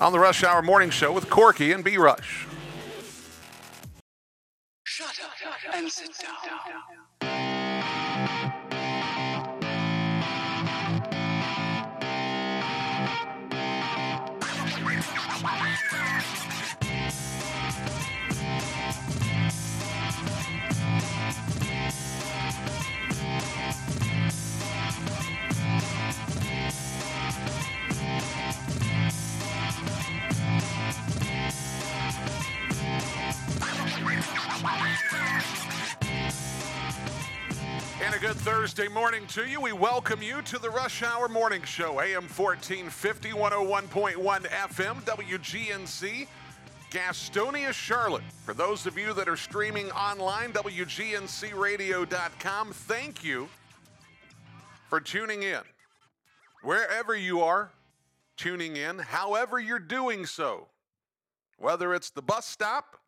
on the Rush Hour Morning Show with Corky and B Rush. Shut up and sit down. Good Thursday morning to you. We welcome you to the Rush Hour Morning Show, AM 1450, 101.1 FM, WGNC, Gastonia, Charlotte. For those of you that are streaming online, WGNCradio.com, thank you for tuning in. Wherever you are tuning in, however you're doing so, whether it's the bus stop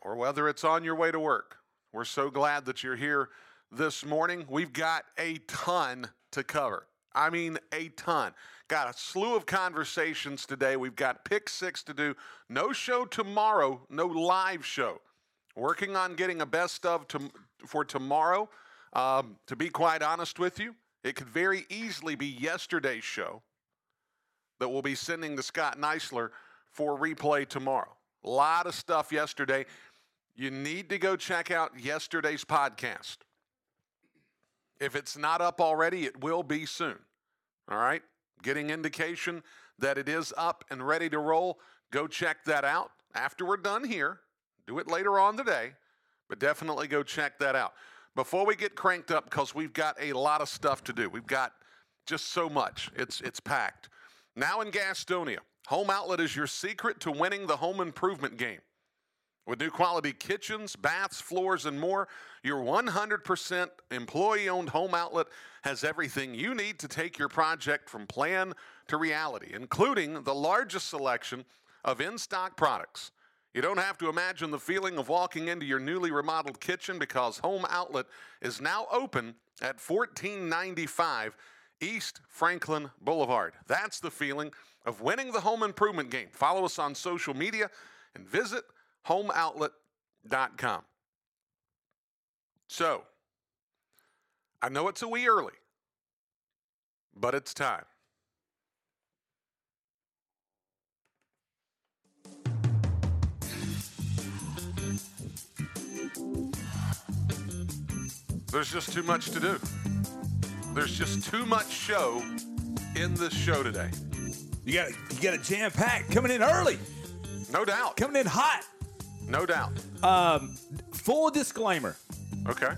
or whether it's on your way to work. We're so glad that you're here this morning. We've got a ton to cover. I mean, a ton. Got a slew of conversations today. We've got pick six to do. No show tomorrow, no live show. Working on getting a best of to, for tomorrow. Um, to be quite honest with you, it could very easily be yesterday's show that we'll be sending to Scott Neisler for replay tomorrow. A lot of stuff yesterday. You need to go check out yesterday's podcast. If it's not up already, it will be soon. All right? Getting indication that it is up and ready to roll. Go check that out after we're done here. Do it later on today, but definitely go check that out. Before we get cranked up, because we've got a lot of stuff to do. We've got just so much. It's it's packed. Now in Gastonia, Home Outlet is your secret to winning the home improvement game. With new quality kitchens, baths, floors, and more, your 100% employee owned home outlet has everything you need to take your project from plan to reality, including the largest selection of in stock products. You don't have to imagine the feeling of walking into your newly remodeled kitchen because Home Outlet is now open at 1495 East Franklin Boulevard. That's the feeling of winning the home improvement game. Follow us on social media and visit homeoutlet.com. So, I know it's a wee early, but it's time. There's just too much to do. There's just too much show in this show today. You got you got a jam pack coming in early, No doubt. coming in hot. No doubt. Um, full disclaimer: Okay.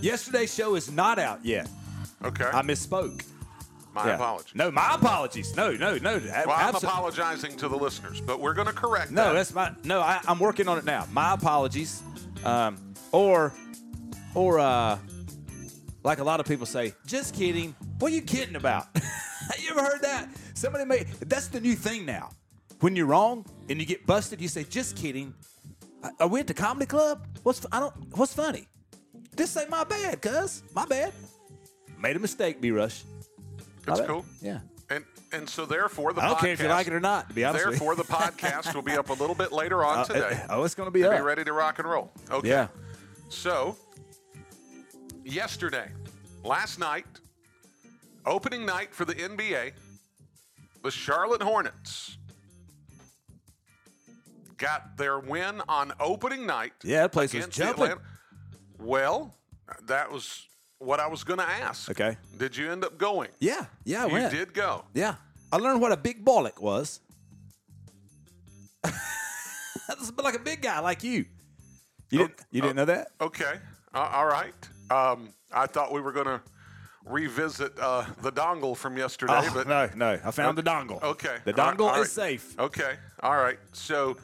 yesterday's show is not out yet. Okay. I misspoke. My Yeah. apologies. No, my apologies. No, no, no. Well, I'm apologizing to the listeners, but we're going to correct No, that. that's my no. I, I'm working on it now. My apologies. Um, or, or uh, like a lot of people say, just kidding. What are you kidding about? you ever heard that? Somebody made that's the new thing now. When you're wrong and you get busted, you say, just kidding. Are we at the comedy club? What's I don't. What's funny? This ain't my bad, cuz my bad. Made a mistake, B Rush. That's bad. cool. Yeah. And and so therefore the I don't podcast, care if you like it or not. To be honest with. Therefore the podcast will be up a little bit later on Uh, today. uh, oh, it's going to be up. be ready to rock and roll. Okay. Yeah. So yesterday, last night, opening night for the NBA, the Charlotte Hornets got their win on opening night. Yeah, that place was jumping. Atlanta- Well, that was what I was going to ask. Okay. Did you end up going? Yeah, yeah, I you went. did go. Yeah, I learned what a big bollock was. That's like a big guy like you. You didn't. You didn't know that? Okay. Uh, all right. Um, I thought we were going to revisit uh, the dongle from yesterday. Oh, but no, no. I found the dongle. Okay. The dongle all is safe. Okay. All right. So,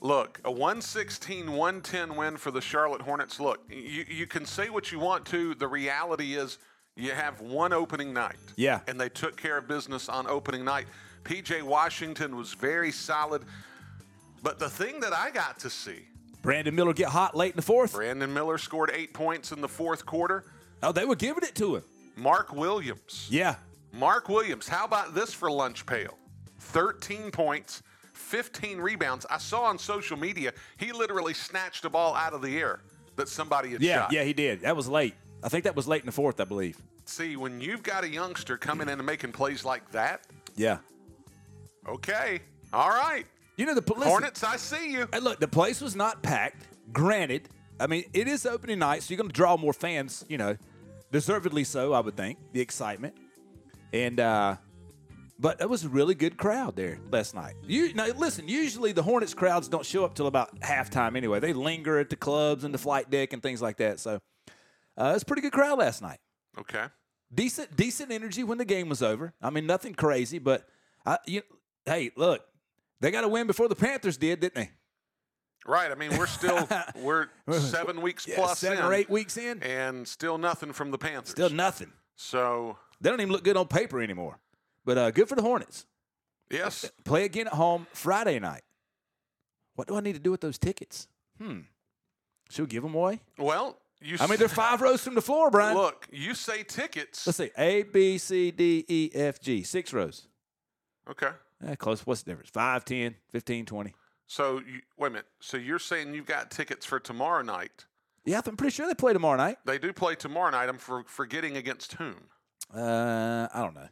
look, a 116 110 win for the Charlotte Hornets. Look, you, you can say what you want to. The reality is you have one opening night. Yeah. And they took care of business on opening night. PJ Washington was very solid. But the thing that I got to see, Brandon Miller get hot late in the fourth. Brandon Miller scored eight points in the fourth quarter. Oh, they were giving it to him. Mark Williams. Yeah. Mark Williams, how about this for lunch pail? 13 points, 15 rebounds. I saw on social media he literally snatched a ball out of the air that somebody had Yeah, shot. yeah, he did. That was late. I think that was late in the fourth, I believe. See, when you've got a youngster coming in and making plays like that, Yeah. okay, all right. You know the listen, Hornets, I see you. Hey, look, the place was not packed. Granted, I mean it is opening night, so you're going to draw more fans. You know, deservedly so, I would think. The excitement, and uh, but it was a really good crowd there last night. You now listen. Usually the Hornets crowds don't show up till about halftime anyway. They linger at the clubs and the flight deck and things like that. So uh, it's a pretty good crowd last night. Okay. Decent, decent energy when the game was over. I mean, nothing crazy, but I, you, hey, look, they got to win before the Panthers did, didn't they? Right. I mean, we're still we're seven weeks Yeah, plus seven in, or eight weeks in, and still nothing from the Panthers. still nothing. So They don't even look good on paper anymore. But uh, good for the Hornets. yes, Play again at home Friday night. What do I need to do with those tickets? Hmm. Should we give them away? well, you. I mean, they're five rows from the floor, Brian. Look, you say tickets. Let's see. A, B, C, D, E, F, G. Six rows. Okay. Eh, close. What's the difference? 5, 10, 15, 20. So you, wait a minute. So you're saying you've got tickets for tomorrow night? Yeah, I'm pretty sure they play tomorrow night. They do play tomorrow night. I'm for forgetting against whom. Uh, I don't know.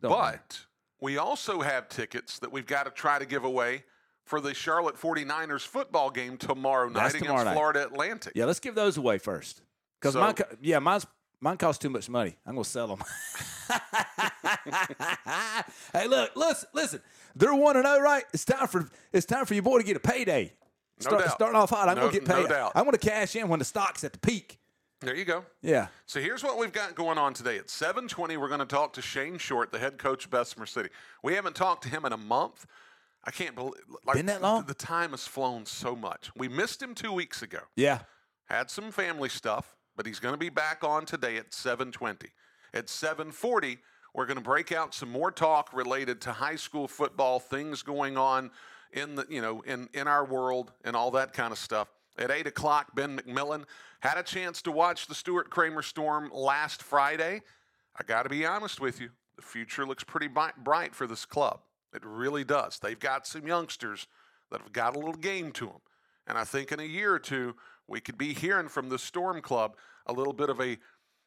Don't but we also have tickets that we've got to try to give away for the Charlotte 49ers football game tomorrow night That's against tomorrow night. Florida Atlantic. Yeah, let's give those away first. Because So- mine, co- yeah, mine's mine costs too much money. I'm gonna sell them. hey, look, listen, listen. They're one and zero, right? It's time for it's time for your boy to get a payday. No Start, doubt. Starting off hot, I'm No- gonna get no paid. doubt. I'm gonna cash in when the stock's at the peak. There you go. Yeah. So here's what we've got going on today. At 7:20, we're going to talk to Shane Short, the head coach of Bessemer City. We haven't talked to him in a month. I can't believe like Been that long? The time has flown so much. We missed him two weeks ago. Yeah. had some family stuff, but he's going to be back on today at 7:20. At 7:40, we're going to break out some more talk related to high school football, things going on in the you know in in our world and all that kind of stuff. At 8 o'clock, Ben McMillan had a chance to watch the Stuart Cramer Storm last Friday. I got to be honest with you, the future looks pretty bright for this club. It really does. They've got some youngsters that have got a little game to them. And I think in a year or two, we could be hearing from the Storm Club a little bit of a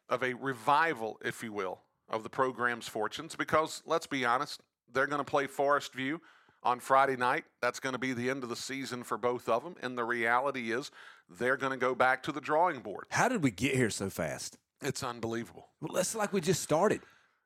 of a revival, if you will, of the program's fortunes. Because let's be honest, they're going to play Forest View on Friday night. That's going to be the end of the season for both of them. And the reality is, they're going to go back to the drawing board. How did we get here so fast? It's unbelievable. Well, it's like we just started.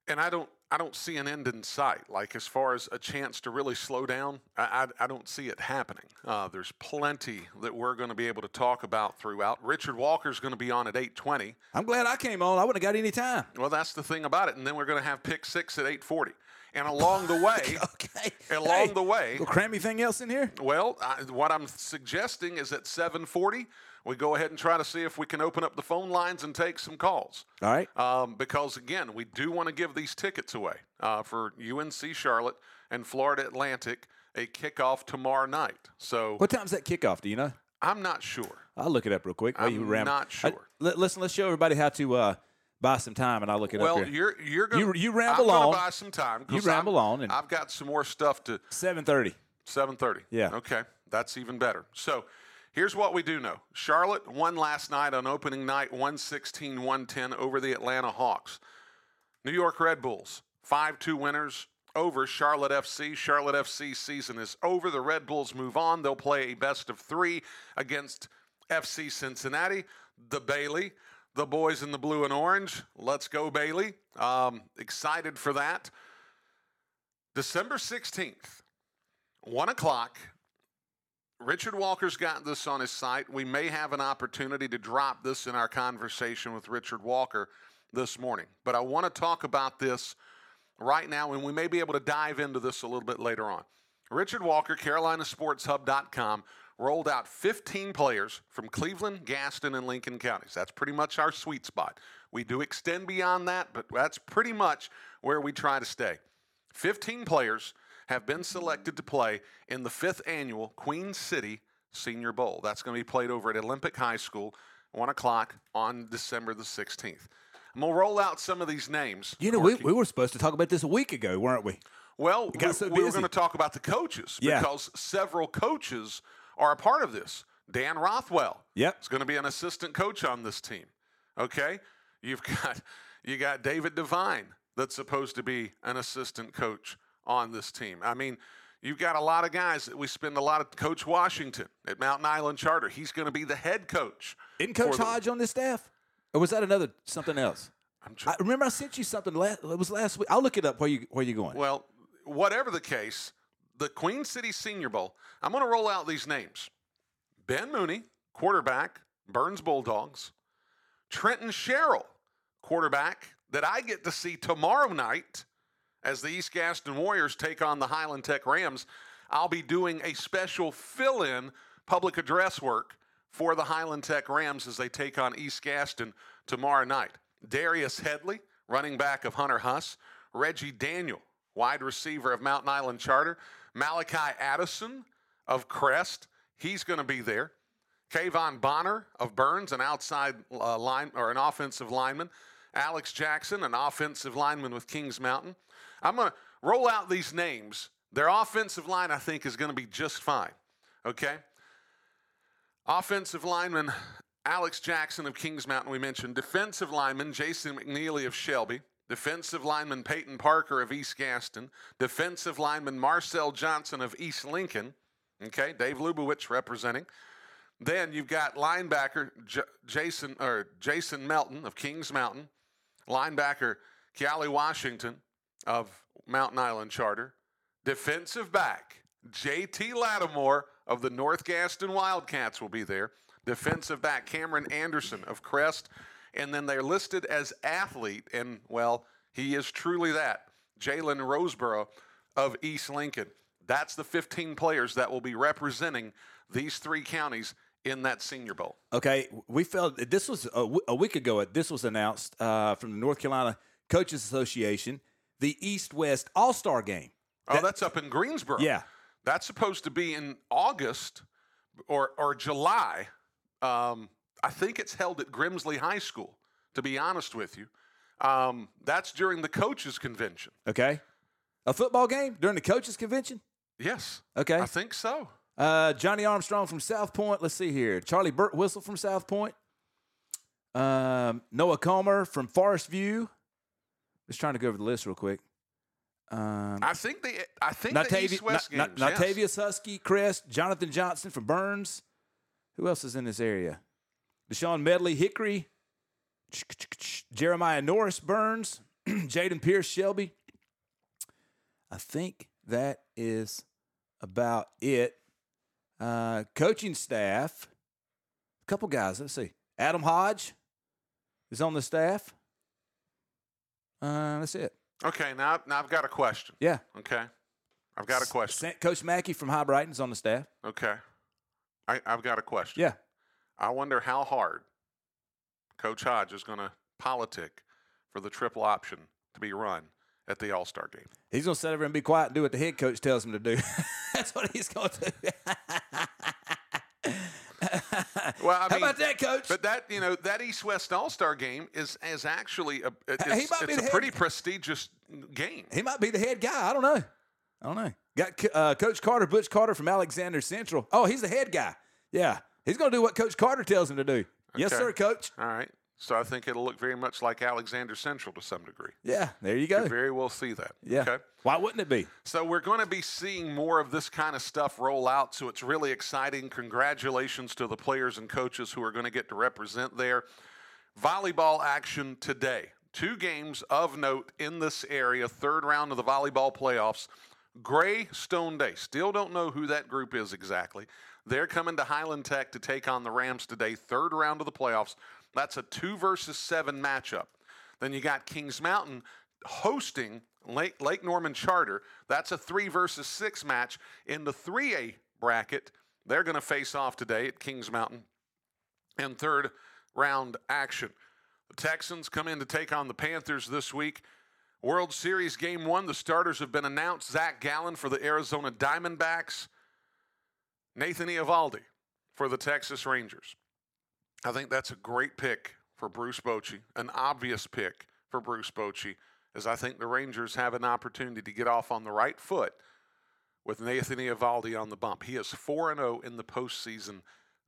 And I don't I don't see an end in sight. Like as far as a chance to really slow down, I I, I don't see it happening. Uh, there's plenty that we're going to be able to talk about throughout. Richard Walker's going to be on at 8:20. I'm glad I came on. I wouldn't have got any time. Well, that's the thing about it. And then we're going to have pick six at 8:40. And along the way, Okay. along Hey, the way, cram anything else in here? well, I, what I'm suggesting is at 7:40 we go ahead and try to see if we can open up the phone lines and take some calls. All right. Um, because again, we do want to give these tickets away uh, for UNC Charlotte and Florida Atlantic a kickoff tomorrow night. So What time's that kickoff? Do you know? I'm not sure. I'll look it up real quick. I'm not sure. li- listen, let's show everybody how to uh, buy some time, and I'll look it Well, up here. you're you're going You- you ramble I'm on. buy some time. You ramble I'm- on and- I've got some more stuff to Seven thirty. 7:30. Yeah. Okay, that's even better. So, here's what we do know. Charlotte won last night on opening night 116-110 over the Atlanta Hawks. New York Red Bulls, 5-2 winners over Charlotte FC. Charlotte FC season is over. The Red Bulls move on. They'll play a best of 3 against FC Cincinnati, the Bailey, the boys in the blue and orange. Let's go Bailey. Um, excited for that. December 16th, 1 o'clock. Richard Walker's got this on his site. We may have an opportunity to drop this in our conversation with Richard Walker. this morning, but I want to talk about this right now, and we may be able to dive into this a little bit later on. Richard Walker, CarolinaSportsHub.com, rolled out 15 players from Cleveland, Gaston, and Lincoln counties. That's pretty much our sweet spot. We do extend beyond that, but that's pretty much where we try to stay. 15 players have been selected to play in the fifth annual Queen City Senior Bowl. That's going to be played over at Olympic High School, 1 o'clock on December the 16th. I'm going to roll out some of these names. You know, we, we were supposed to talk about this a week ago, weren't we? Well, we, so we were going to talk about the coaches Yeah. because several coaches are a part of this. Dan Rothwell Yep. is going to be an assistant coach on this team. Okay, you've got you got David Devine that's supposed to be an assistant coach on this team. I mean, you've got a lot of guys that we spend a lot of. Coach Washington at Mountain Island Charter, he's going to be the head coach. Isn't Coach for the- Hodge on this staff? Or was that another something else? I'm tr- I remember I sent you something last it was last week. I'll look it up where you where you going. Well, whatever the case, the Queen City Senior Bowl, I'm going to roll out these names Ben Mooney, quarterback, Burns Bulldogs, Trenton Sherrill, quarterback, that I get to see tomorrow night as the East Gaston Warriors take on the Highland Tech Rams. I'll be doing a special fill in public address work for the Highland Tech Rams as they take on East Gaston tomorrow night. Darius Headley, running back of Hunter Huss, Reggie Daniel, wide receiver of Mountain Island Charter, Malachi Addison of Crest, he's going to be there. Kayvon Bonner of Burns, an outside uh, line or an offensive lineman. Alex Jackson, an offensive lineman with Kings Mountain. I'm going to roll out these names. Their offensive line, I think, is going to be just fine. Okay? Offensive lineman Alex Jackson of Kings Mountain, we mentioned. Defensive lineman Jason McNeely of Shelby. Defensive lineman Peyton Parker of East Gaston. Defensive lineman Marcel Johnson of East Lincoln. Okay, Dave Lubowitz representing. Then you've got linebacker J- Jason or Jason Melton of Kings Mountain, linebacker Kiali Washington of Mountain Island Charter, defensive back JT Lattimore of the North Gaston Wildcats will be there, defensive back Cameron Anderson of Crest, and then they're listed as athlete, and well, he is truly that. Jalen Roseborough of East Lincoln. That's the 15 players that will be representing these three counties in that Senior Bowl. Okay, we felt this was a, w- a week ago. This was announced uh, from the North Carolina Coaches Association, the East West All Star Game. Oh, that's up in Greensboro. Yeah. That's supposed to be in August or or July. Um, I think it's held at Grimsley High School. To be honest with you, um, that's during the coaches' convention. Okay, a football game during the coaches convention. Yes. Okay. I think so. Uh, Johnny Armstrong from South Point. Let's see here. Charlie Burt Whistle from South Point. Um, Noah Comer from Forest View. Just trying to go over the list real quick. Um, I think the I think the Natavi- East West Na- games. Na- yes. Natavius Husky, Crest, Jonathan Johnson from Burns. Who else is in this area? Deshaun Medley, Hickory, Jeremiah Norris, Burns, Jaden Pierce, Shelby. I think that is about it. Uh, coaching staff, a couple guys. Let's see. Adam Hodge is on the staff. Uh, that's it. Okay. Now now I've got a question. Yeah. Okay. I've got a question. Sa- Coach Mackey from Hibriten's on the staff. Okay. I, I've got a question. Yeah. I wonder how hard Coach Hodge is going to politic for the triple option to be run at the All Star game. He's gonna sit over and be quiet and do what the head coach tells him to do. That's what he's gonna do. Well, I How mean, about that, coach? But that you know that East West All Star game is is actually a it's, He might it's the a head- pretty prestigious game. he might be the head guy. I don't know. I don't know. Got uh, Coach Carter, Butch Carter from Alexander Central. Oh, he's the head guy. Yeah, he's gonna do what Coach Carter tells him to do. Yes, sir, Coach. All right, so I think it'll look very much like Alexander Central to some degree. Yeah, there you You go. very well see that. Yeah. Okay. Why wouldn't it be? So we're going to be seeing more of this kind of stuff roll out. So it's really exciting. Congratulations to the players and coaches who are going to get to represent there. Volleyball action today. Two games of note in this area. Third round of the volleyball playoffs. Gray Stone Day. Still don't know who that group is exactly. They're coming to Highland Tech to take on the Rams today. Third round of the playoffs. That's a two versus seven matchup. Then you got Kings Mountain hosting Lake, Lake Norman Charter. That's a three versus six match in the 3A bracket. They're going to face off today at Kings Mountain in third round action. The Texans come in to take on the Panthers this week. World Series Game 1, the starters have been announced. Zach Gallen for the Arizona Diamondbacks, Nathan Eovaldi for the Texas Rangers. I think that's a great pick for Bruce Bochy, an obvious pick for Bruce Bochy, as I think the Rangers have an opportunity to get off on the right foot with Nathan Eovaldi on the bump. He is 4 0 in the postseason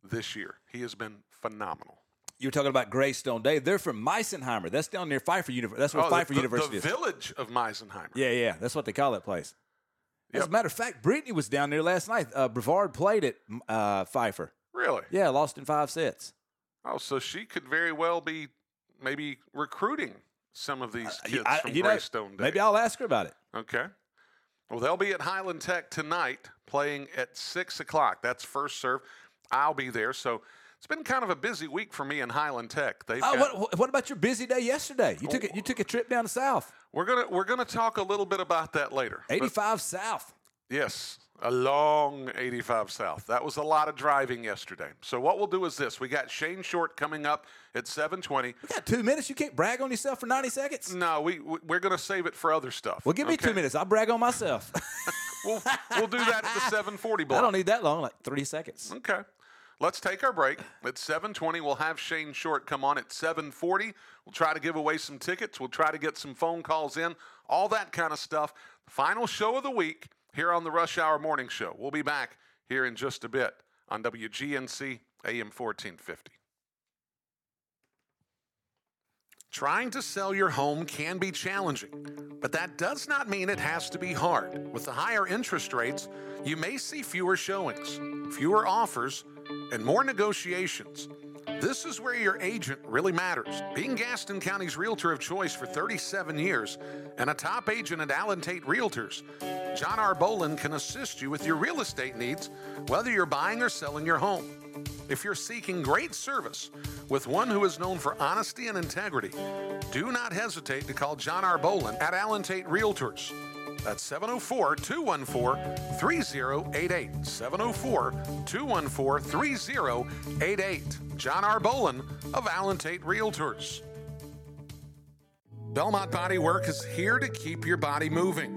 this year. He has been phenomenal. You're talking about Gray Stone Day. They're from Misenheimer. That's down near Pfeiffer University. That's where Oh, Pfeiffer the, University the is. village of Misenheimer. Yeah, yeah. That's what they call that place. As a matter of fact, Brittany was down there last night. Uh, Brevard played at uh, Pfeiffer. Really? Yeah, lost in five sets. Oh, so she could very well be maybe recruiting some of these kids Uh, I- from you know, Day. maybe I'll ask her about it. Okay. Well, they'll be at Highland Tech tonight playing at 6 o'clock. That's first serve. I'll be there. So it's been kind of a busy week for me in Highland Tech. They've Oh, got, what, what about your busy day yesterday? You took a, you took a trip down the south, we're gonna we're gonna talk a little bit about that later. But 85 south. yes, a long 85 South. That was a lot of driving yesterday. So what we'll do is this: we got Shane Short coming up at 7:20. We got two minutes. You can't brag on yourself for 90 seconds. No, we we- we're gonna save it for other stuff. Well, give me okay? two minutes. I'll brag on myself. We'll we'll do that at the 7:40 block. I don't need that long, like three seconds. Okay. Let's take our break. At 7:20, we'll have Shane Short come on at 7:40. We'll try to give away some tickets. We'll try to get some phone calls in, all that kind of stuff. Final show of the week here on the Rush Hour Morning Show. We'll be back here in just a bit on WGNC AM 1450. Trying to sell your home can be challenging, but that does not mean it has to be hard. With the higher interest rates, you may see fewer showings, fewer offers, and more negotiations. This is where your agent really matters. Being Gaston County's realtor of choice for 37 years and a top agent at Allen Tate Realtors, John R. Bolin can assist you with your real estate needs, whether you're buying or selling your home. If you're seeking great service with one who is known for honesty and integrity, do not hesitate to call John R. Bolin at Allen Tate Realtors. That's 704 214 3088. 704 214 3088. John R. Bolin of Allen Tate Realtors. Belmont Body Work is here to keep your body moving,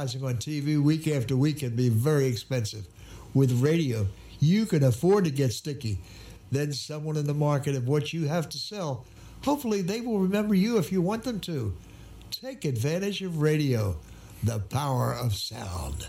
on TV week after week can be very expensive. With radio, you can afford to get sticky. Then someone in the market of what you have to sell, hopefully they will remember you if you want them to. Take advantage of radio, the power of sound.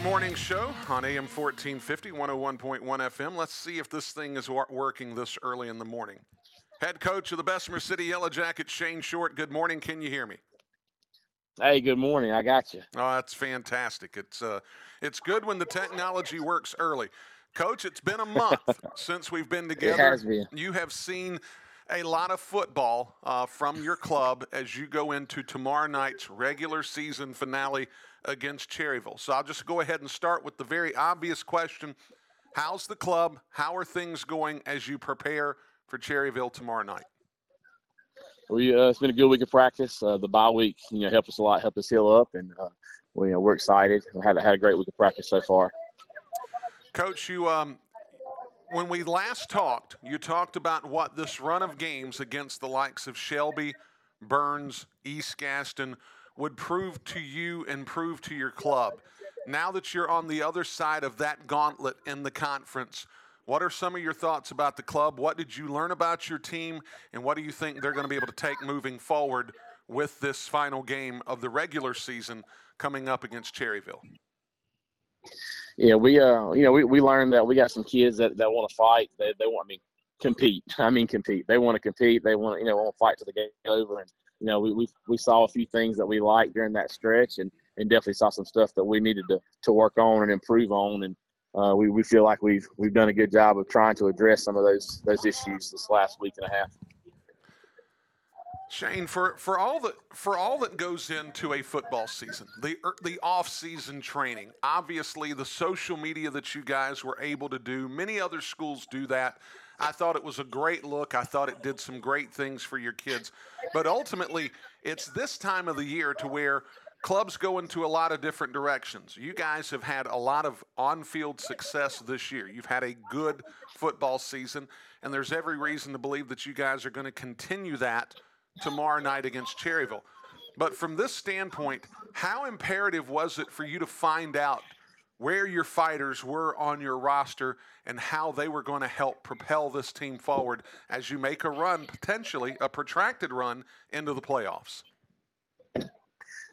Hour Morning Show on AM 1450, 101.1 FM. Let's see if this thing is working this early in the morning. Head coach of the Bessemer City Yellow Jackets, Shane Short. Good morning. Can you hear me? Hey, good morning. I got you. Oh, that's fantastic. It's uh, it's good when the technology works early. Coach, it's been a month since we've been together. has been. You have seen a lot of football uh, from your club as you go into tomorrow night's regular season finale against Cherryville. So I'll just go ahead and start with the very obvious question: How's the club? How are things going as you prepare for Cherryville tomorrow night? We uh, it's been a good week of practice. Uh, the bye week, you know, helped us a lot, helped us heal up, and uh, we, you know, we're excited. We had had a great week of practice so far. Coach, you um, when we last talked, you talked about what this run of games against the likes of Shelby, Burns, East Gaston would prove to you and prove to your club. Now that you're on the other side of that gauntlet in the conference, what are some of your thoughts about the club? What did you learn about your team, and what do you think they're going to be able to take moving forward with this final game of the regular season coming up against Cherryville? Yeah, we uh, you know, we, we learned that we got some kids that, that want to fight. They they want I mean compete. I mean compete. They want to compete. They want to you know want to fight to the game over. And you know, we, we we saw a few things that we liked during that stretch, and and definitely saw some stuff that we needed to to work on and improve on. And uh, we we feel like we've we've done a good job of trying to address some of those those issues this last week and a half. Shane, for, for all that for all that goes into a football season, the er, the off season training, obviously the social media that you guys were able to do, many other schools do that. I thought it was a great look. I thought it did some great things for your kids. But ultimately, it's this time of the year to where clubs go into a lot of different directions. You guys have had a lot of on-field success this year. You've had a good football season, and there's every reason to believe that you guys are going to continue that tomorrow night against Cherryville. But from this standpoint, how imperative was it for you to find out where your fighters were on your roster and how they were going to help propel this team forward as you make a run, potentially a protracted run into the playoffs?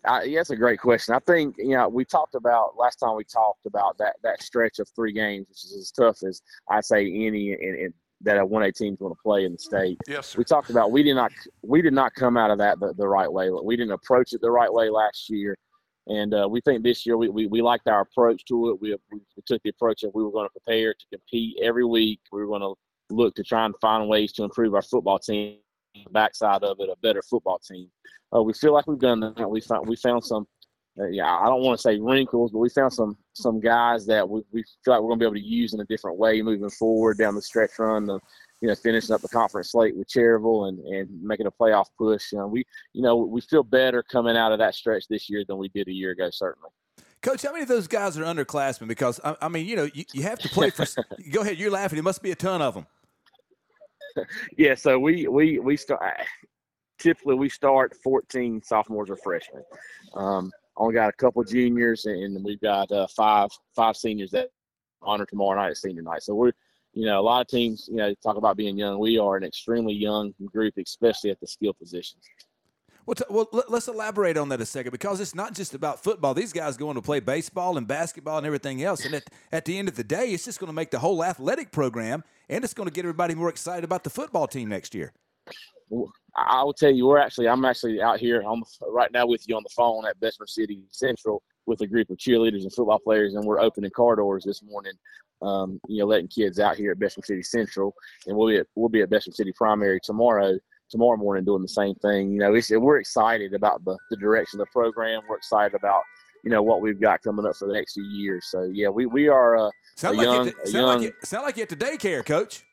Uh, yeah, that's a great question. I think you know we talked about last time we talked about that that stretch of three games, which is as tough as I say any in, in that a one A team's going to play in the state. Yes, sir. We talked about we did not we did not come out of that the, the right way. We didn't approach it the right way last year, and uh, we think this year we, we, we liked our approach to it. We, we, we took the approach that we were going to prepare to compete every week. We were going to look to try and find ways to improve our football team. The backside of it, a better football team. Uh, we feel like we've done that. We found we found some. Uh, yeah, I don't want to say wrinkles, but we found some some guys that we, we feel like we're going to be able to use in a different way moving forward down the stretch run. The, you know, finishing up the conference slate with Cherryville and, and making a playoff push. You know, we you know we feel better coming out of that stretch this year than we did a year ago, certainly. Coach, how many of those guys are underclassmen? Because I, I mean, you know, you, you have to play for. go ahead, you're laughing. It must be a ton of them. Yeah, so we we we start typically we start 14 sophomores or freshmen. Um, only got a couple juniors, and we've got uh, five five seniors that honor tomorrow night at senior night. So we're you know a lot of teams you know talk about being young. We are an extremely young group, especially at the skill positions. Well, t- well, let- let's elaborate on that a second because it's not just about football. These guys going to play baseball and basketball and everything else, and at, at the end of the day, it's just going to make the whole athletic program, and it's going to get everybody more excited about the football team next year. I will tell you, we're actually I'm actually out here on the, right now with you on the phone at Bessemer City Central with a group of cheerleaders and football players, and we're opening car doors this morning. Um, you know, letting kids out here at Bessemer City Central, and we'll be at we'll be at Bessemer City Primary tomorrow tomorrow morning doing the same thing. You know, it's, we're excited about the the direction of the program. We're excited about you know what we've got coming up for the next few years. So yeah, we we are uh, Sound a like young sound like young you, sound like you at the daycare, coach.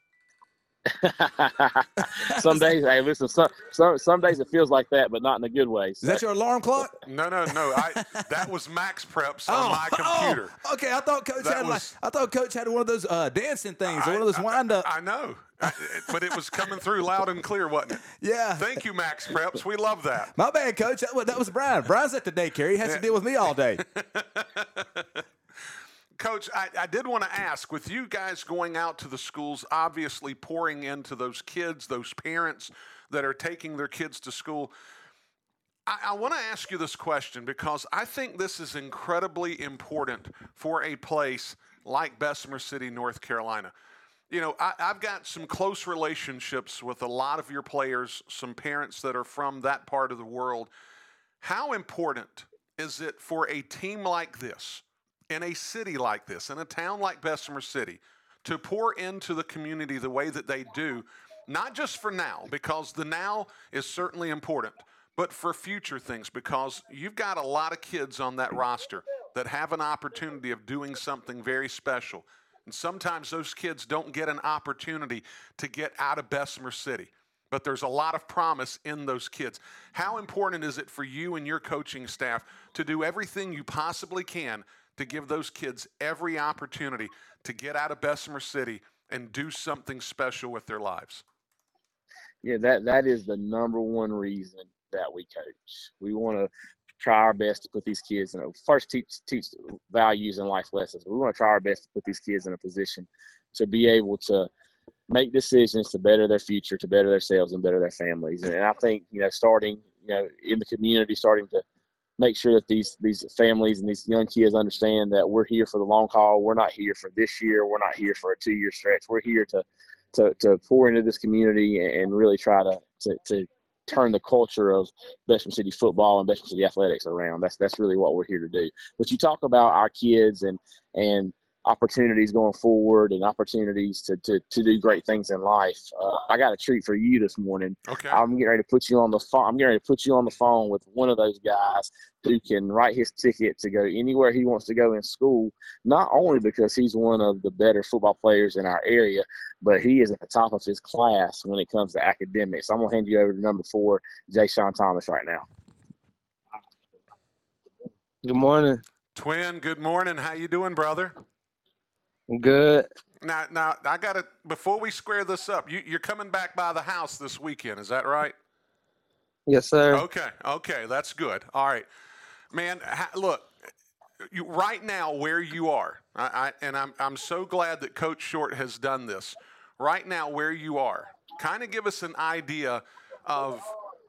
some days, hey, listen, some, some some days it feels like that, but not in a good way. Is that your alarm clock? No, no, no. I that was Max Preps on my computer. oh, okay. I thought coach That had like I thought coach had one of those uh, dancing things or one of those I- wind up. I know, I- it- but it was coming through loud and clear, wasn't it? yeah. Thank you, Max Preps. We love that. My bad, coach. That was, that was Brian. Brian's at the daycare. He has to deal with me all day. Coach, I, I did want to ask with you guys going out to the schools, obviously pouring into those kids, those parents that are taking their kids to school. I, I want to ask you this question because I think this is incredibly important for a place like Bessemer City, North Carolina. You know, I, I've got some close relationships with a lot of your players, some parents that are from that part of the world. How important is it for a team like this, in a city like this, in a town like Bessemer City, to pour into the community the way that they do, not just for now, because the now is certainly important, but for future things, because you've got a lot of kids on that roster that have an opportunity of doing something very special. And sometimes those kids don't get an opportunity to get out of Bessemer City but there's a lot of promise in those kids. How important is it for you and your coaching staff to do everything you possibly can to give those kids every opportunity to get out of Bessemer City and do something special with their lives? Yeah, that that is the number one reason that we coach. We want to try our best to put these kids in a first teach teach values and life lessons. We want to try our best to put these kids in a position to be able to make decisions to better their future, to better themselves and better their families. And I think you know, starting you know in the community, starting to make sure that these these families and these young kids understand that we're here for the long haul. We're not here for this year. We're not here for a two year stretch. We're here to to, to pour into this community and really try to, to, to turn the culture of Bessemer City football and Bessemer City athletics around. That's that's really what we're here to do. But you talk about our kids and and opportunities going forward and opportunities to, to, to do great things in life. Uh, I got a treat for you this morning. Okay. I'm getting ready to put you on the phone. I'm getting ready to put you on the phone with one of those guys who can write his ticket to go anywhere he wants to go in school. Not only because he's one of the better football players in our area, but he is at the top of his class when it comes to academics. I'm gonna hand you over to number four, Jay Sean Thomas, right now. Good morning. Twin, good morning. How you doing, brother? Good. Now, now I got to before we square this up. You, you're coming back by the house this weekend, is that right? Yes, sir. Okay, okay, that's good. All right, man. Ha, look, you, right now where you are, I, I, and I'm I'm so glad that Coach Short has done this. Right now where you are, kind of give us an idea of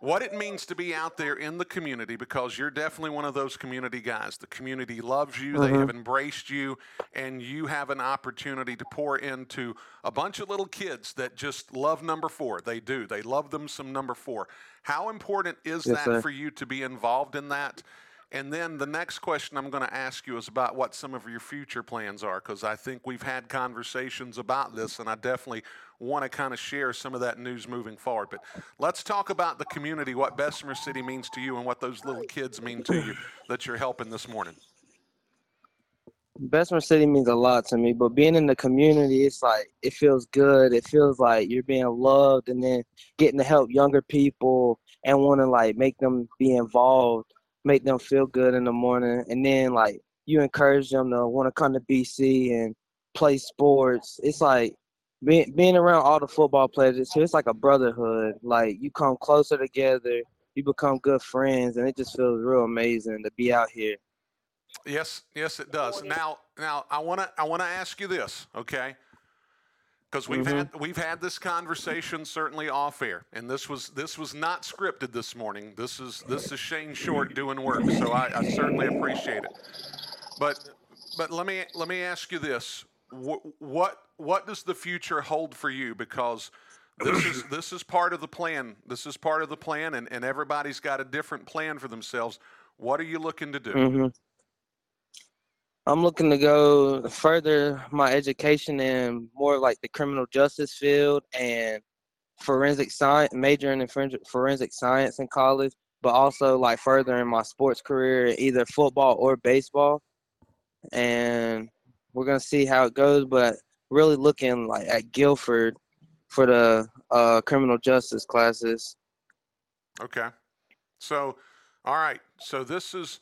what it means to be out there in the community because you're definitely one of those community guys. The community loves you, they mm-hmm. have embraced you, and you have an opportunity to pour into a bunch of little kids that just love number four. They do, they love them some number four. How important is Yes, that sir. for you to be involved in that? And then the next question I'm going to ask you is about what some of your future plans are, because I think we've had conversations about this, and I definitely want to kind of share some of that news moving forward. But let's talk about the community, what Bessemer City means to you, and what those little kids mean to you that you're helping this morning. Bessemer City means a lot to me, but being in the community, it's like it feels good. It feels like you're being loved, and then getting to help younger people and want to like make them be involved, make them feel good in the morning, and then like you encourage them to want to come to BC and play sports. It's like being being around all the football players. It's, it's like a brotherhood. Like you come closer together, you become good friends, and it just feels real amazing to be out here. Yes, yes, it does. Now, now I want to I want to ask you this, okay? Because we've had we've had this conversation certainly off air, and this was this was not scripted this morning. This is this is Shane Short doing work, so I, I certainly appreciate it. But but let me let me ask you this: what what what does the future hold for you? Because this is this is part of the plan. This is part of the plan, and, and everybody's got a different plan for themselves. What are you looking to do? hmm I'm looking to go further my education in more like the criminal justice field and forensic science, majoring in forensic- science in college, but also like furthering my sports career, either football or baseball. And we're gonna see how it goes, but really looking like at Guilford for the uh, criminal justice classes. Okay. So, all right. So this is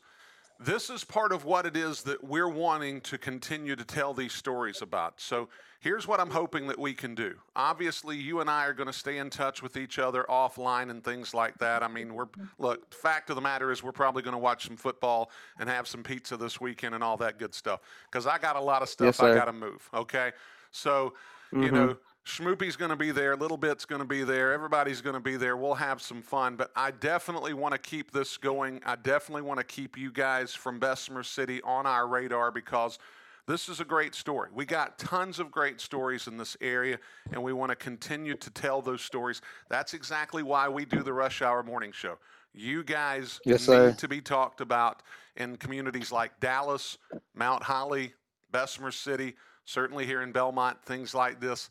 this is part of what it is that we're wanting to continue to tell these stories about. So here's what I'm hoping that we can do. Obviously, you and I are going to stay in touch with each other offline and things like that. I mean, we're look. Fact of the matter is, we're probably going to watch some football and have some pizza this weekend and all that good stuff. Because I got a lot of stuff Yes, I got to move. Okay. So you mm-hmm. know. Schmoopy's going to be there. Little Bit's going to be there. Everybody's going to be there. We'll have some fun. But I definitely want to keep this going. I definitely want to keep you guys from Bessemer City on our radar because this is a great story. We got tons of great stories in this area, and we want to continue to tell those stories. That's exactly why we do the Rush Hour Morning Show. You guys Yes, need to be talked about in communities like Dallas, Mount Holly, Bessemer City, certainly here in Belmont, things like this.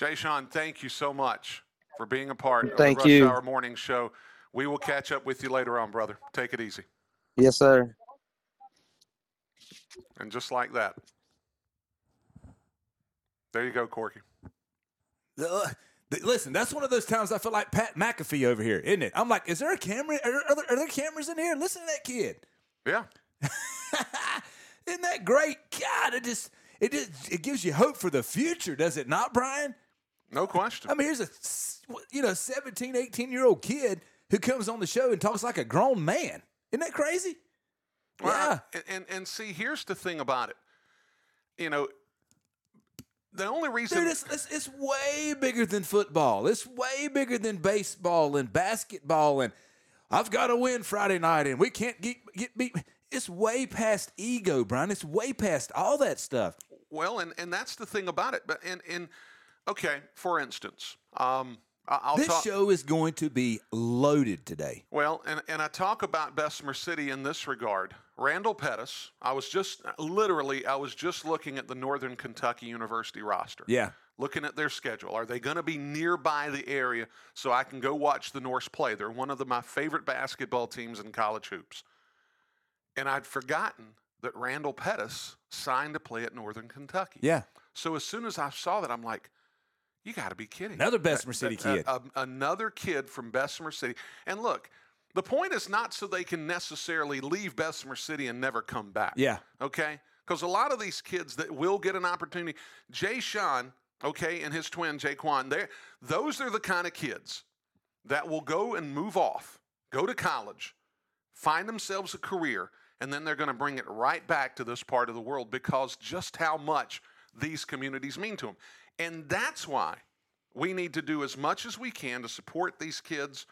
Jay Sean, thank you so much for being a part of Thank the Rush you. Hour Morning Show. We will catch up with you later on, brother. Take it easy. Yes, sir. And just like that. There you go, Corky. Uh, th- listen, that's one of those times I feel like Pat McAfee over here, isn't it? I'm like, is there a camera? Are, are, there, are there cameras in here? Listen to that kid. Yeah. Isn't that great? God, it just it just it gives you hope for the future, does it not, Brian? No question. I mean, here's a you know 17, 18 year old kid who comes on the show and talks like a grown man. Isn't that crazy? Well, yeah. and, and and see, here's the thing about it. You know, the only reason Dude, it's, it's, it's way bigger than football. It's way bigger than baseball and basketball. And I've got to win Friday night, and we can't get, get beat. It's way past ego, Brian. It's way past all that stuff. Well, and, and that's the thing about it. But and and okay, for instance, um, I'll this talk. show is going to be loaded today. Well, and, and I talk about Bessemer City in this regard. Randall Pettis, I was just literally, I was just looking at the Northern Kentucky University roster. Yeah. Looking at their schedule. Are they going to be nearby the area so I can go watch the Norse play? They're one of the, my favorite basketball teams in college hoops. And I'd forgotten that Randall Pettis signed to play at Northern Kentucky. Yeah. So as soon as I saw that, I'm like, you got to be kidding. Another Bessemer City that- kid. a- another kid from Bessemer City. And look, the point is not so they can necessarily leave Bessemer City and never come back. Yeah. Okay? Because a lot of these kids that will get an opportunity, Jay Sean, okay, and his twin Jaquan, those are the kind of kids that will go and move off, go to college, find themselves a career, and then they're going to bring it right back to this part of the world because just how much these communities mean to them. And that's why we need to do as much as we can to support these kids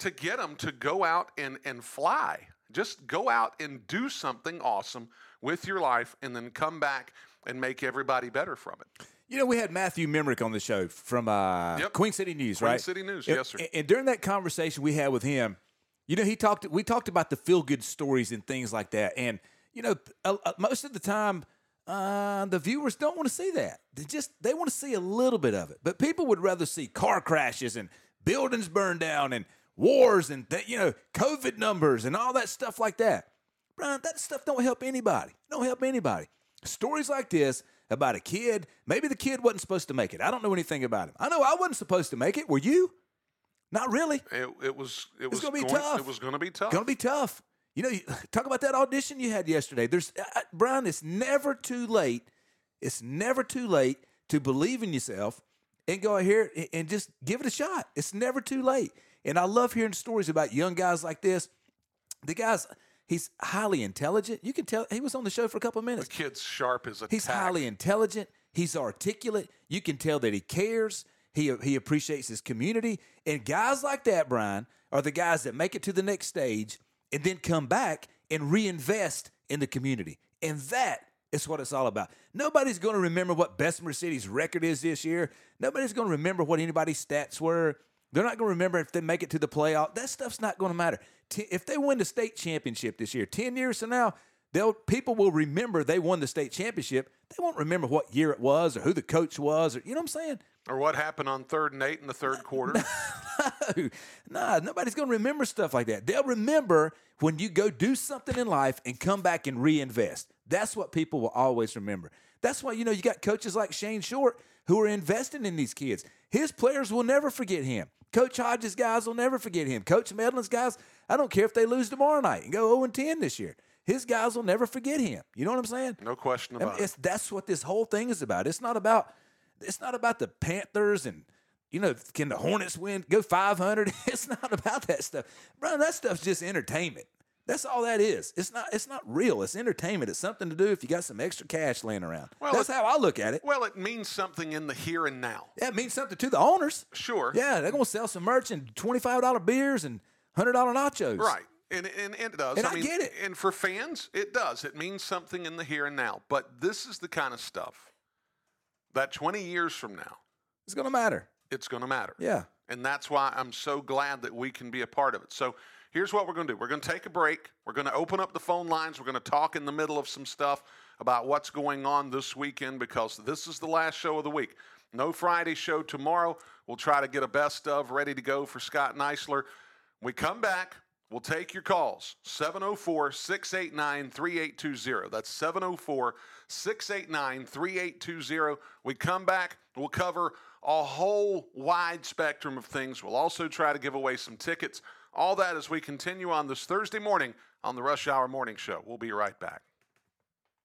to get them to go out and, and fly. Just go out and do something awesome with your life and then come back and make everybody better from it. You know, we had Matthew Memrick on the show from uh, Yep. Queen City News, Queen right? Queen City News, And- yes, sir. And, during that conversation we had with him, you know, he talked. We talked about the feel good stories and things like that. And you know, uh, most of the time, uh, the viewers don't want to see that. They just they want to see a little bit of it. But people would rather see car crashes and buildings burned down and wars and th- you know COVID numbers and all that stuff like that. Brian, that stuff don't help anybody. Don't help anybody. Stories like this about a kid, maybe the kid wasn't supposed to make it. I don't know anything about him. I know I wasn't supposed to make it. Were you? Not really. It, it was it was gonna be tough. It was going to be tough. Going to be tough. You know, you, talk about that audition you had yesterday. There's uh, uh, Brian. It's never too late. It's never too late to believe in yourself and go out here and- and just give it a shot. It's never too late. And I love hearing stories about young guys like this. The guy's he's highly intelligent. You can tell he was on the show for a couple of minutes. the kid's sharp as a He's tack. highly intelligent. He's articulate. You can tell that he cares. He he appreciates his community. And guys like that, Brian, are the guys that make it to the next stage and then come back and reinvest in the community. And that is what it's all about. Nobody's going to remember what Bessemer City's record is this year. Nobody's going to remember what anybody's stats were. They're not going to remember if they make it to the playoff. That stuff's not going to matter. If they win the state championship this year, 10 years from now, they'll people will remember they won the state championship. They won't remember what year it was or who the coach was or you know what I'm saying? Or what happened on third and eight in the third quarter. No, nah, nobody's going to remember stuff like that. They'll remember when you go do something in life and come back and reinvest. That's what people will always remember. That's why, you know, you got coaches like Shane Short who are investing in these kids. His players will never forget him. Coach Hodges' guys will never forget him. Coach Medlin's guys, I don't care if they lose tomorrow night and go 0 10 this year. His guys will never forget him. You know what I'm saying? No question I mean, about it's, it. that's what this whole thing is about. It's not about it's not about the Panthers and you know can the Hornets win go 500. It's not about that stuff, bro. That stuff's just entertainment. That's all that is. It's not. It's not real. It's entertainment. It's something to do if you got some extra cash laying around. Well, That's it- how I look at it. Well, it means something in the here and now. Yeah, it means something to the owners. Sure. Yeah, they're gonna sell some merch and twenty five dollar beers and hundred dollar nachos. Right. And, and, and it does. And I mean, get it. And for fans, it does. It means something in the here and now. But this is the kind of stuff that 20 years from now, It's gonna matter. it's going to matter. Yeah. And that's why I'm so glad that we can be a part of it. So here's what we're going to do we're going to take a break. We're going to open up the phone lines. We're going to talk in the middle of some stuff about what's going on this weekend because this is the last show of the week. No Friday show tomorrow. We'll try to get a best of ready to go for Scott Neisler. We come back. We'll take your calls 704 689 3820. That's 704 689 3820. We come back, we'll cover a whole wide spectrum of things. We'll also try to give away some tickets. All that as we continue on this Thursday morning on the Rush Hour Morning Show. We'll be right back.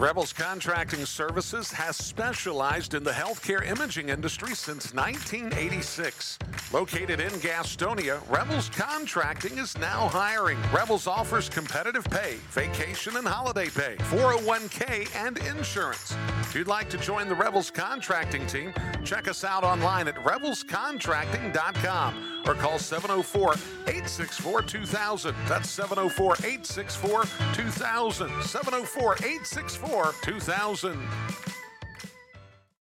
Rebels Contracting Services has specialized in the healthcare imaging industry since 1986. Located in Gastonia, Rebels Contracting is now hiring. Rebels offers competitive pay, vacation and holiday pay, 401k, and insurance. If you'd like to join the Rebels Contracting team, check us out online at rebelscontracting.com or call 704 864 2000. That's 704 864 2000. 704 864 2000.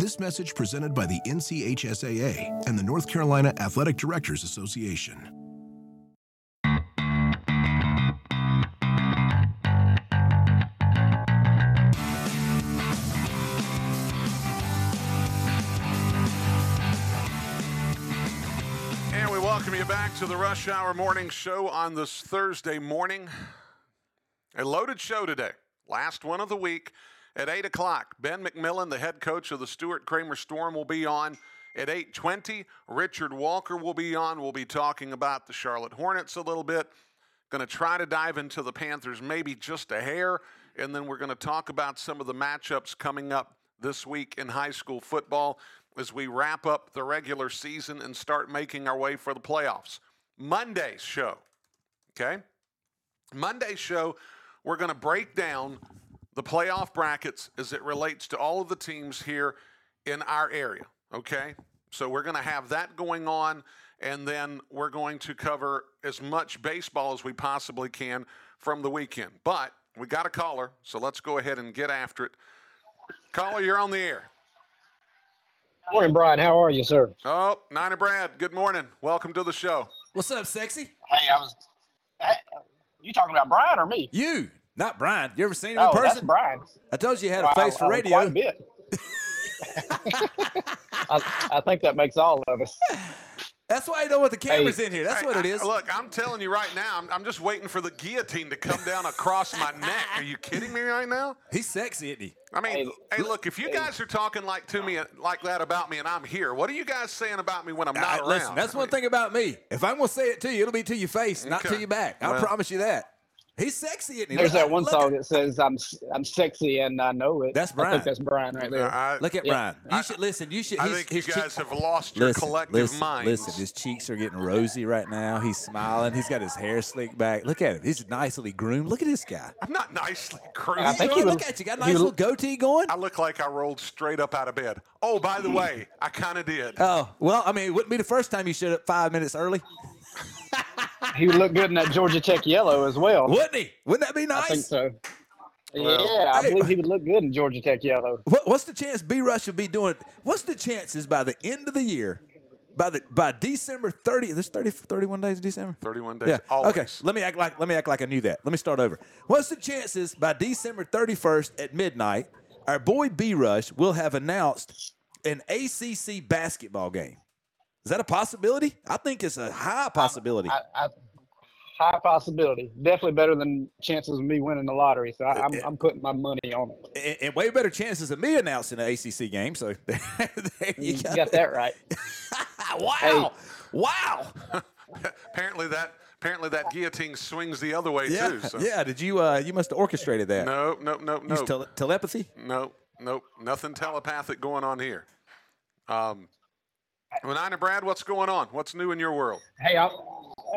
This message presented by the NCHSAA and the North Carolina Athletic Directors Association. And we welcome you back to the Rush Hour Morning Show on this Thursday morning. A loaded show today. Last one of the week at 8 o'clock. Ben McMillan, the head coach of the Stuart Cramer Storm, will be on at 8.20. Richard Walker will be on. We'll be talking about the Charlotte Hornets a little bit. Going to try to dive into the Panthers maybe just a hair. And then we're going to talk about some of the matchups coming up this week in high school football as we wrap up the regular season and start making our way for the playoffs. Monday's show, okay? Monday's show, we're going to break down the playoff brackets as it relates to all of the teams here in our area, okay? So we're going to have that going on, and then we're going to cover as much baseball as we possibly can from the weekend. But we got a caller, so let's go ahead and get after it. Caller, you're on the air. Morning, Brian. How are you, sir? Oh, Niner Brad, good morning. Welcome to the show. What's up, sexy? Hey, I was. Hey, you talking about Brian or me? You, not Brian. You ever seen him Oh, in that's person? Brian. I told you he had Well, a face I- for I- radio. Quite a bit. I, I think that makes all of us. That's why I know what the camera's Hey. in here. That's Hey, what it is. I- look, I'm telling you right now, I'm, I'm just waiting for the guillotine to come down across my neck. Are you kidding me right now? He's sexy, isn't he? I mean, hey, look, if you guys are talking like to me like that about me and I'm here, what are you guys saying about me when I'm not Uh, around? listen, that's one thing about me. If I'm gonna say it to you, it'll be to your face, not to your back. I Well. promise you that. He's sexy, isn't he? There's Look- that one look song at- that says "I'm I'm sexy and I know it." That's I Brian. think that's Brian right there. I, Look at Yeah. Brian. You should listen. You should. I he's- think you his cheek- guys have lost your listen, collective listen, minds. Listen, his cheeks are getting rosy right now. He's smiling. He's got his hair slicked back. Look at him. He's nicely groomed. Look at this guy. I'm not nicely groomed. I think he look at you. Got a nice was- little goatee going. I look like I rolled straight up out of bed. Oh, by the way, I kind of did. Oh well, I mean, it wouldn't be the first time you showed up five minutes early, He would look good in that Georgia Tech yellow as well. wouldn't he? Wouldn't that be nice? I think so. Well, yeah, I hey. believe he would look good in Georgia Tech yellow. What, what's the chance B Rush will be doing? What's the chances by the end of the year, by the by December 30th? There's 30, 31 days in December. 31 days. Yeah. Always. Okay. Let me act like let me act like I knew that. Let me start over. What's the chances by December 31st at midnight, our boy B Rush will have announced an ACC basketball game? Is that a possibility? I think it's a high possibility. I, I, high possibility. Definitely better than chances of me winning the lottery. So I, I'm, I'm putting my money on it. and, and way better chances of me announcing an ACC game. So there you, You go. got that right. wow. Wow. apparently that apparently that guillotine swings the other way Yeah. too. So. Yeah. Did you uh you must have orchestrated that. No, no, no, Use no, tele- telepathy? no, no, nothing telepathic going on here. Um, well, Niner Brad, what's going on? What's new in your world? Hey, I,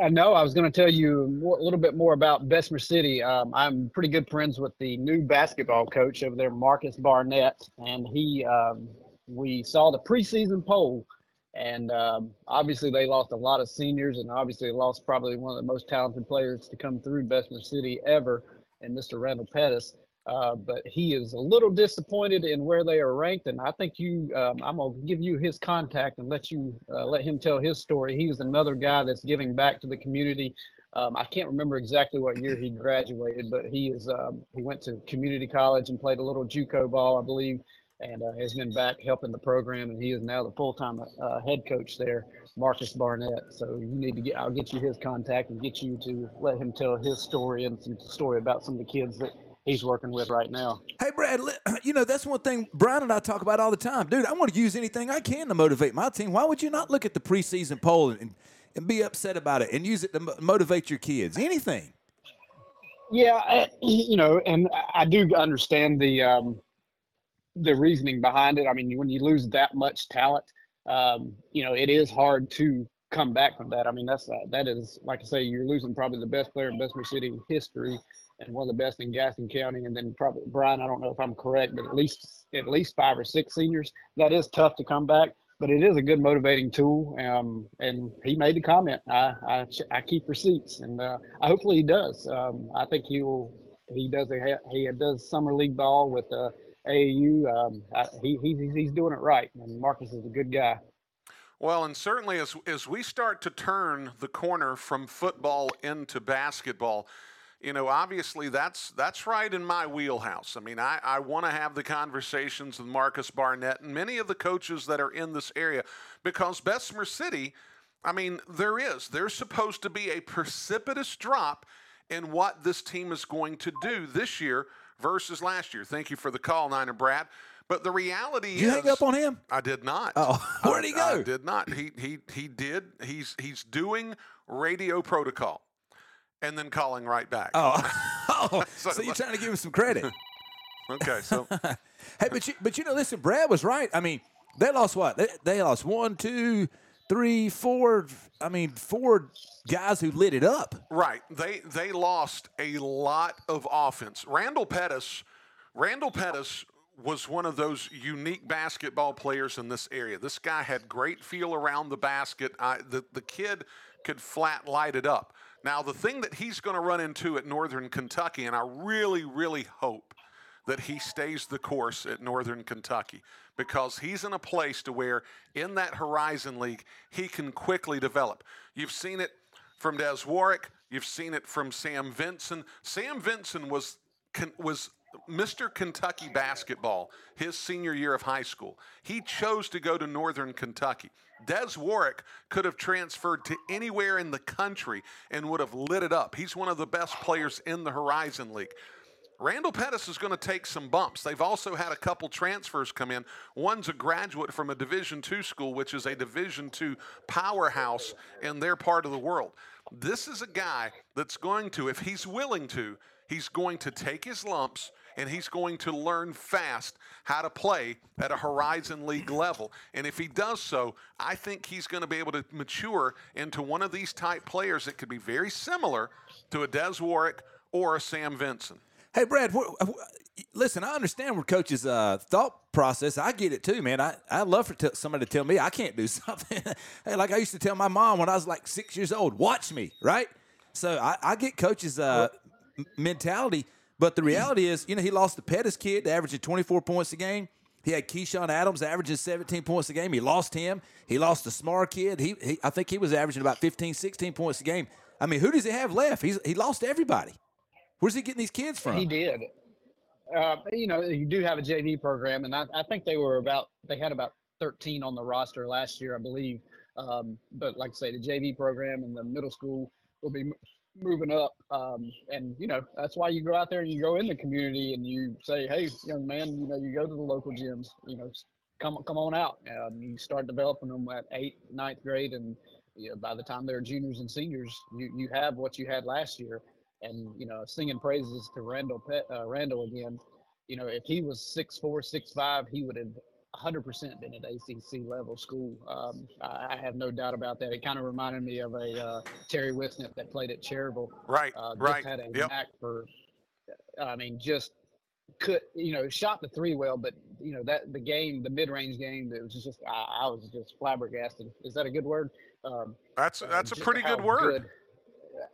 I know I was going to tell you a little bit more about Bessemer City. Um, I'm pretty good friends with the new basketball coach over there, Marcus Barnett, and he. Um, we saw the preseason poll, and um, obviously they lost a lot of seniors, and obviously lost probably one of the most talented players to come through Bessemer City ever, and Mr. Randall Pettis. Uh, but he is a little disappointed in where they are ranked, and I think you. Um, I'm gonna give you his contact and let you uh, let him tell his story. He's another guy that's giving back to the community. Um, I can't remember exactly what year he graduated, but he is. Um, he went to community college and played a little JUCO ball, I believe, and uh, has been back helping the program. And he is now the full-time uh, head coach there, Marcus Barnett. So you need to get. I'll get you his contact and get you to let him tell his story and some story about some of the kids that he's working with right now. Hey, Brad, you know, that's one thing Brian and I talk about all the time. Dude, I want to use anything I can to motivate my team. Why would you not look at the preseason poll and, and be upset about it and use it to motivate your kids? Anything. Yeah, you know, and I- do understand the um, the reasoning behind it. I mean, when you lose that much talent, um, you know, it is hard to come back from that. I mean, that's uh, that is like I say, you're losing probably the best player in Bessemer City history and one of the best in Gaston County, and then probably Brian. I don't know if I'm correct, but at least at least five or six seniors. That is tough to come back, but it is a good motivating tool. Um, and he made the comment. I I, I keep receipts, and uh, hopefully he does. Um, I think he will. He does a he does summer league ball with uh, AAU. Um, I, he he's he's doing it right, and Marcus is a good guy. Well, and certainly as as we start to turn the corner from football into basketball, you know, obviously that's that's right in my wheelhouse. I mean, I, I want to have the conversations with Marcus Barnett and many of the coaches that are in this area because Bessemer City, I mean, there is. There's supposed to be a precipitous drop in what this team is going to do this year versus last year. Thank you for the call, Niner Brad. But the reality Did you is, hang up on him? I did not. Oh, where'd he I- I go? did not. He he he did. He's he's doing radio protocol, and then calling right back. Oh, oh so, you're trying to give him some credit. okay, so hey, but you, but you know, listen, Brad was right. I mean, they lost what? They, they lost one, two, three, four. I mean, four guys who lit it up. Right. They they lost a lot of offense. Randall Pettis, Randall Pettis was one of those unique basketball players in this area. This guy had great feel around the basket. I, the the kid could flat light it up. Now the thing that he's going to run into at Northern Kentucky, and I really really hope that he stays the course at Northern Kentucky because he's in a place to where in that Horizon League he can quickly develop. You've seen it from Des Warwick, you've seen it from Sam Vinson. Sam Vinson was was Mr. Kentucky basketball his senior year of high school. He chose to go to Northern Kentucky. Des Warwick could have transferred to anywhere in the country and would have lit it up. He's one of the best players in the Horizon League. Randall Pettis is going to take some bumps. They've also had a couple transfers come in. One's a graduate from a Division II school, which is a Division II powerhouse in their part of the world. This is a guy that's going to, if he's willing to, he's going to take his lumps and he's going to learn fast how to play at a Horizon League level. And if he does so, I think he's going to be able to mature into one of these type players that could be very similar to a Des Warwick or a Sam Vinson. Hey, Brad, wh- wh- listen, I understand where coach's uh, thought process. I get it too, man. I I love for t- somebody to tell me I can't do something. hey, like I used to tell my mom when I was like six years old, watch me, right? So I, I get coach's uh, m- mentality, but the reality is, you know, he lost the Pettis kid, averaging 24 points a game. He had Keyshawn Adams averaging 17 points a game. He lost him. He lost the Smart kid. He, he I think he was averaging about 15, 16 points a game. I mean, who does he have left? He's, he lost everybody. Where's he getting these kids from? He did. Uh, you know, you do have a JV program, and I, I think they were about they had about 13 on the roster last year, I believe. Um, but like I say, the JV program and the middle school will be moving up, um, and you know that's why you go out there and you go in the community and you say, "Hey, young man, you know, you go to the local gyms, you know, come come on out." You start developing them at eighth, ninth grade, and you know, by the time they're juniors and seniors, you you have what you had last year and you know singing praises to Randall Pet, uh, Randall again. You know, if he was six four, six five, he would have 100% been at ACC level school. Um, I, I have no doubt about that. It kind of reminded me of a uh, Terry Wisnett that played at Cherryville. Right, uh, just right. Had a Yep. knack for, I mean, just could you know shot the three well, but you know that the game, the mid range game, it was just I, I was just flabbergasted. Is that a good word? Um, That's uh, that's a pretty good word. good-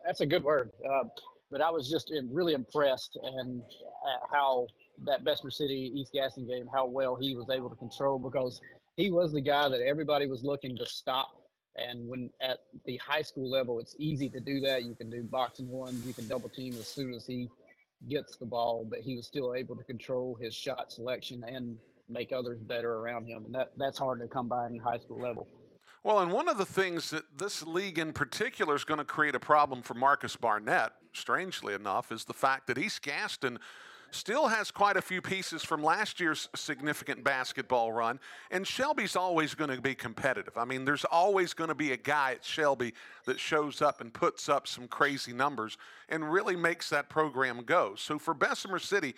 that's a good word. Uh, but I was just really impressed and uh, how that Bessemer City East Gaston game, how well he was able to control because he was the guy that everybody was looking to stop. And when at the high school level, it's easy to do that. You can do box-and-ones, you can double team as soon as he gets the ball, but he was still able to control his shot selection and make others better around him. And that, that's hard to come by in high school level. Well, and one of the things that this league in particular is going to create a problem for Marcus Barnett, strangely enough, is the fact that East Gaston still has quite a few pieces from last year's significant basketball run, and Shelby's always going to be competitive. I mean, there's always going to be a guy at Shelby that shows up and puts up some crazy numbers and really makes that program go. So for Bessemer City,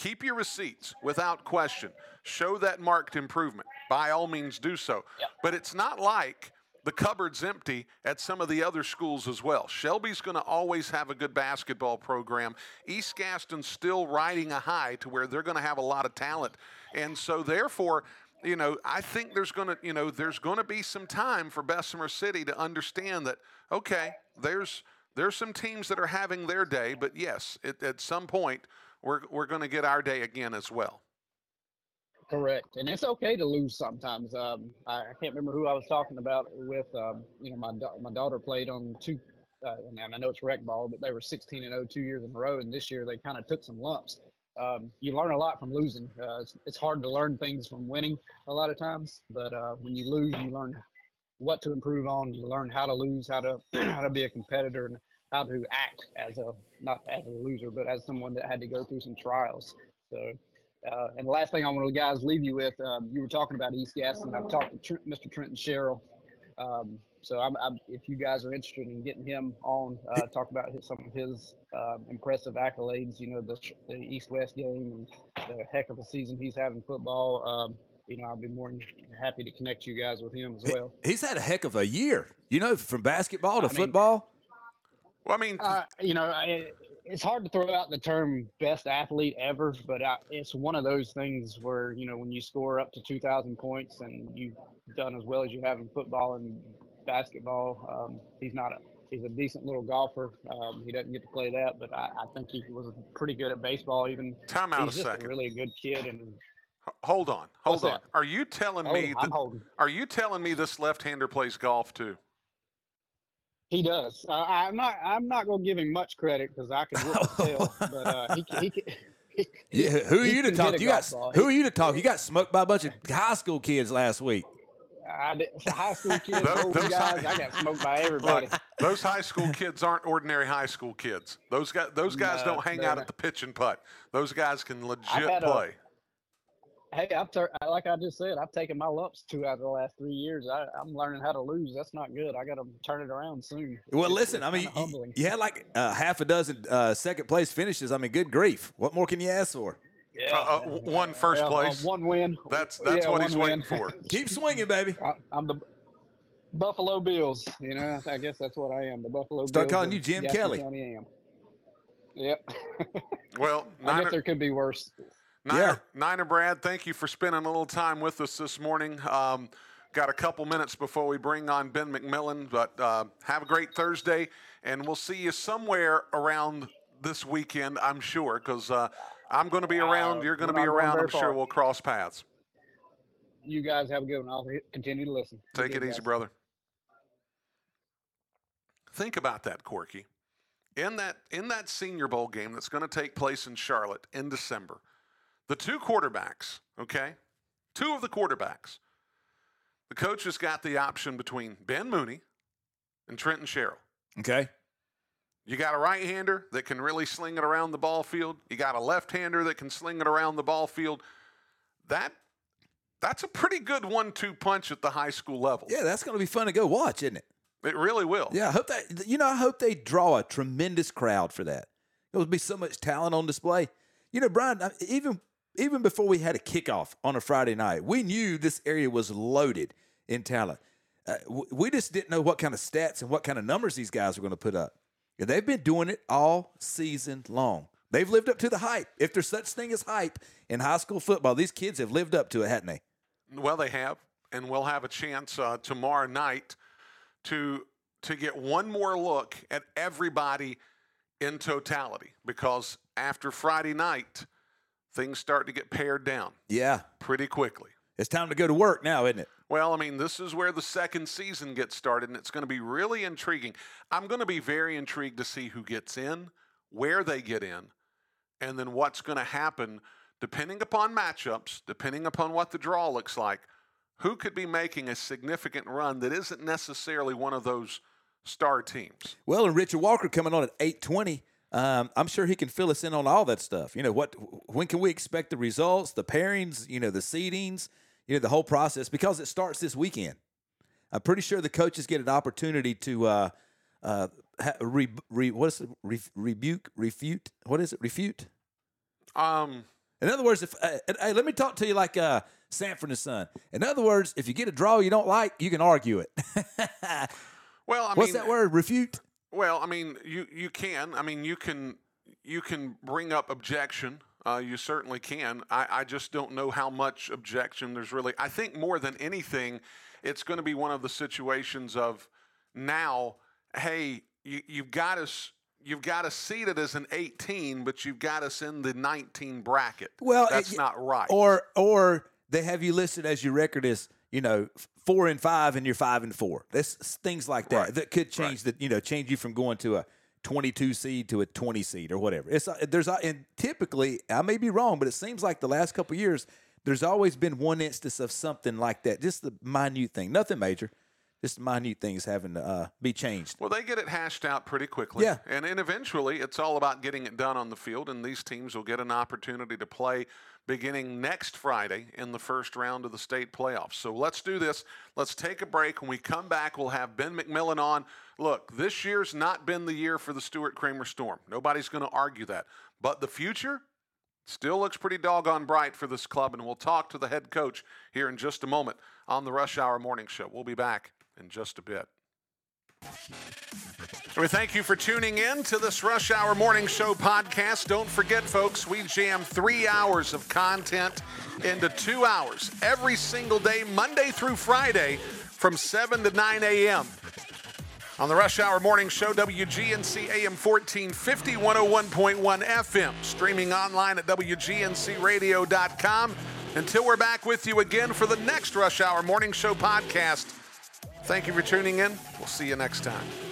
Keep your receipts without question. Show that marked improvement. By all means, do so. But it's not like the cupboard's empty at some of the other schools as well. Shelby's going to always have a good basketball program. East Gaston's still riding a high to where they're going to have a lot of talent. And so, therefore, you know, I think there's going to, you know, there's going to be some time for Bessemer City to understand that, okay, there's there's some teams that are having their day, but yes, it, at some point we're we're going to get our day again as well. Correct, and it's okay to lose sometimes. Um, I, I can't remember who I was talking about with. Um, you know, my da- my daughter played on two, uh, and I know it's rec ball, but they were 16 and 0 two years in a row, and this year they kind of took some lumps. Um, you learn a lot from losing. Uh, it's, it's hard to learn things from winning a lot of times, but uh, when you lose, you learn what to improve on. You learn how to lose, how to how to be a competitor, and how to act as a not as a loser, but as someone that had to go through some trials. So. Uh, and the last thing I want to guys leave you with, um, you were talking about East Gaston. I've talked to Trent, Mr. Trenton Sherrill. Um, so I'm, I'm, if you guys are interested in getting him on, uh, talk about his, some of his uh, impressive accolades. You know, the, the East-West game and the heck of a season he's having football. Um, you know, I'll be more than happy to connect you guys with him as well. He's had a heck of a year. You know, from basketball to I mean- football. Well, I mean, Uh, you know, I, it's hard to throw out the term best athlete ever, but I, it's one of those things where you know when you score up to 2,000 points and you've done as well as you have in football and basketball, um, he's not a he's a decent little golfer. Um, he doesn't get to play that, but I, I think he was pretty good at baseball. Even Time out he's a just second. a really good kid, and Hold on, hold on. that? Are you telling Hold me on, I'm that? Are you telling me this left-hander plays golf too? He does. Uh, I'm not. I'm not going to give him much credit because I can whip the tail, but uh, he, he, can- he, Yeah, who are he you to talk? You got ball. who are you to talk? You got smoked by a bunch of high school kids last week. I did, high school kids, Those- older those guys. high- I got smoked by everybody. Look, those high school kids aren't ordinary high school kids. Those guys, those guys No, don't hang out not. at the pitch and putt. Those guys can legit had a- play. Hey, I've tur- like I just said, I've taken my lumps two out of the last three years. I, I'm learning how to lose. That's not good. I got to turn it around soon. Well, It's- listen, it's I mean, humbling. you had like uh, half a dozen uh, second place finishes. I mean, good grief. What more can you ask for? Yeah. Uh, uh, one first Yeah, uh, place. one win. That's that's Yeah, what he's one waiting for. Keep swinging, baby. I, I'm the Buffalo Bills. You know, I guess that's what I am. The Buffalo Bills. Start Bills. calling you Jim Kelly. County am. Yep. Well, I guess there could be worse. Niner, Niner Brad, thank you for spending a little time with us this morning. Um, got a couple minutes before we bring on Ben McMillan, but uh, have a great Thursday, and we'll see you somewhere around this weekend, I'm sure, because uh, I'm going to be around. You're going to be around. I'm sure we'll cross paths. You guys have a good one. I'll continue to listen. Take good, it easy, guys. brother. Think about that, Corky. In that in that Senior Bowl game that's going to take place in Charlotte in December, the two quarterbacks, okay, two of the quarterbacks, the coach has got the option between Ben Mooney and Trenton Sherrill. Okay. You got a right-hander that can really sling it around the ball field. You got a left-hander that can sling it around the ball field. That that's a pretty good one-two punch at the high school level. Yeah, that's going to be fun to go watch, isn't it? It really will. Yeah, I hope that you know. I hope they draw a tremendous crowd for that. There will be so much talent on display. You know, Brian. Even even before we had a kickoff on a Friday night, we knew this area was loaded in talent. Uh, we just didn't know what kind of stats and what kind of numbers these guys were going to put up. And they've been doing it all season long. They've lived up to the hype. If there's such thing as hype in high school football, these kids have lived up to it, hadn't they? Well, they have, and we'll have a chance uh, tomorrow night to to get one more look at everybody in totality. Because after Friday night, things start to get pared down Yeah, pretty quickly. it's time to go to work now, isn't it? Well, I mean, this is where the second season gets started, and it's going to be really intriguing. I'm going to be very intrigued to see who gets in, where they get in, and then what's going to happen depending upon matchups, depending upon what the draw looks like. Who could be making a significant run that isn't necessarily one of those star teams? Well, and Richard Walker coming on at eight twenty. Um, I'm sure he can fill us in on all that stuff. You know what? When can we expect the results, the pairings, you know, the seedings, you know, the whole process because it starts this weekend. I'm pretty sure the coaches get an opportunity to uh, uh, re, re, what is it? Re, rebuke, refute. What is it? Refute. Um, In other words, if uh, hey, let me talk to you like uh, Sanford and Son. In other words, if you get a draw you don't like, you can argue it. Well, I What's mean, that word? Refute. Well, I mean, you you can. I mean, you can you can bring up objection. Uh, you certainly can. I, I just don't know how much objection there's really. I think more than anything, it's going to be one of the situations of now. Hey, you, you've got us. You've got us seated as an 18, but you've got us in the 19 bracket. Well, that's it- not right. Or or they have you listed as your record is you know four and five and you're five and four. That's things like that Right. that could change the you know change you from going to a 22 seed to a 20 seed or whatever. It's uh, there's uh, and typically I may be wrong, but it seems like the last couple of years there's always been one instance of something like that, just the minute thing, nothing major, just minute things having to uh, be changed. Well, they get it hashed out pretty quickly. Yeah. And, and eventually, it's all about getting it done on the field, and these teams will get an opportunity to play beginning next Friday in the first round of the state playoffs. So let's do this. Let's take a break. When we come back, we'll have Ben McMillan on. Look, this year's not been the year for the Stuart Cramer Storm. Nobody's going to argue that. But the future still looks pretty doggone bright for this club, and we'll talk to the head coach here in just a moment on the Rush Hour Morning Show. We'll be back in just a bit. We thank you for tuning in to this Rush Hour Morning Show podcast. Don't forget, folks, we jam three hours of content into two hours every single day, Monday through Friday, from 7 to 9 a.m. On the Rush Hour Morning Show, WGNC AM 1450, 101.1 FM, streaming online at WGNCradio.com. Until we're back with you again for the next Rush Hour Morning Show podcast. Thank you for tuning in. We'll see you next time.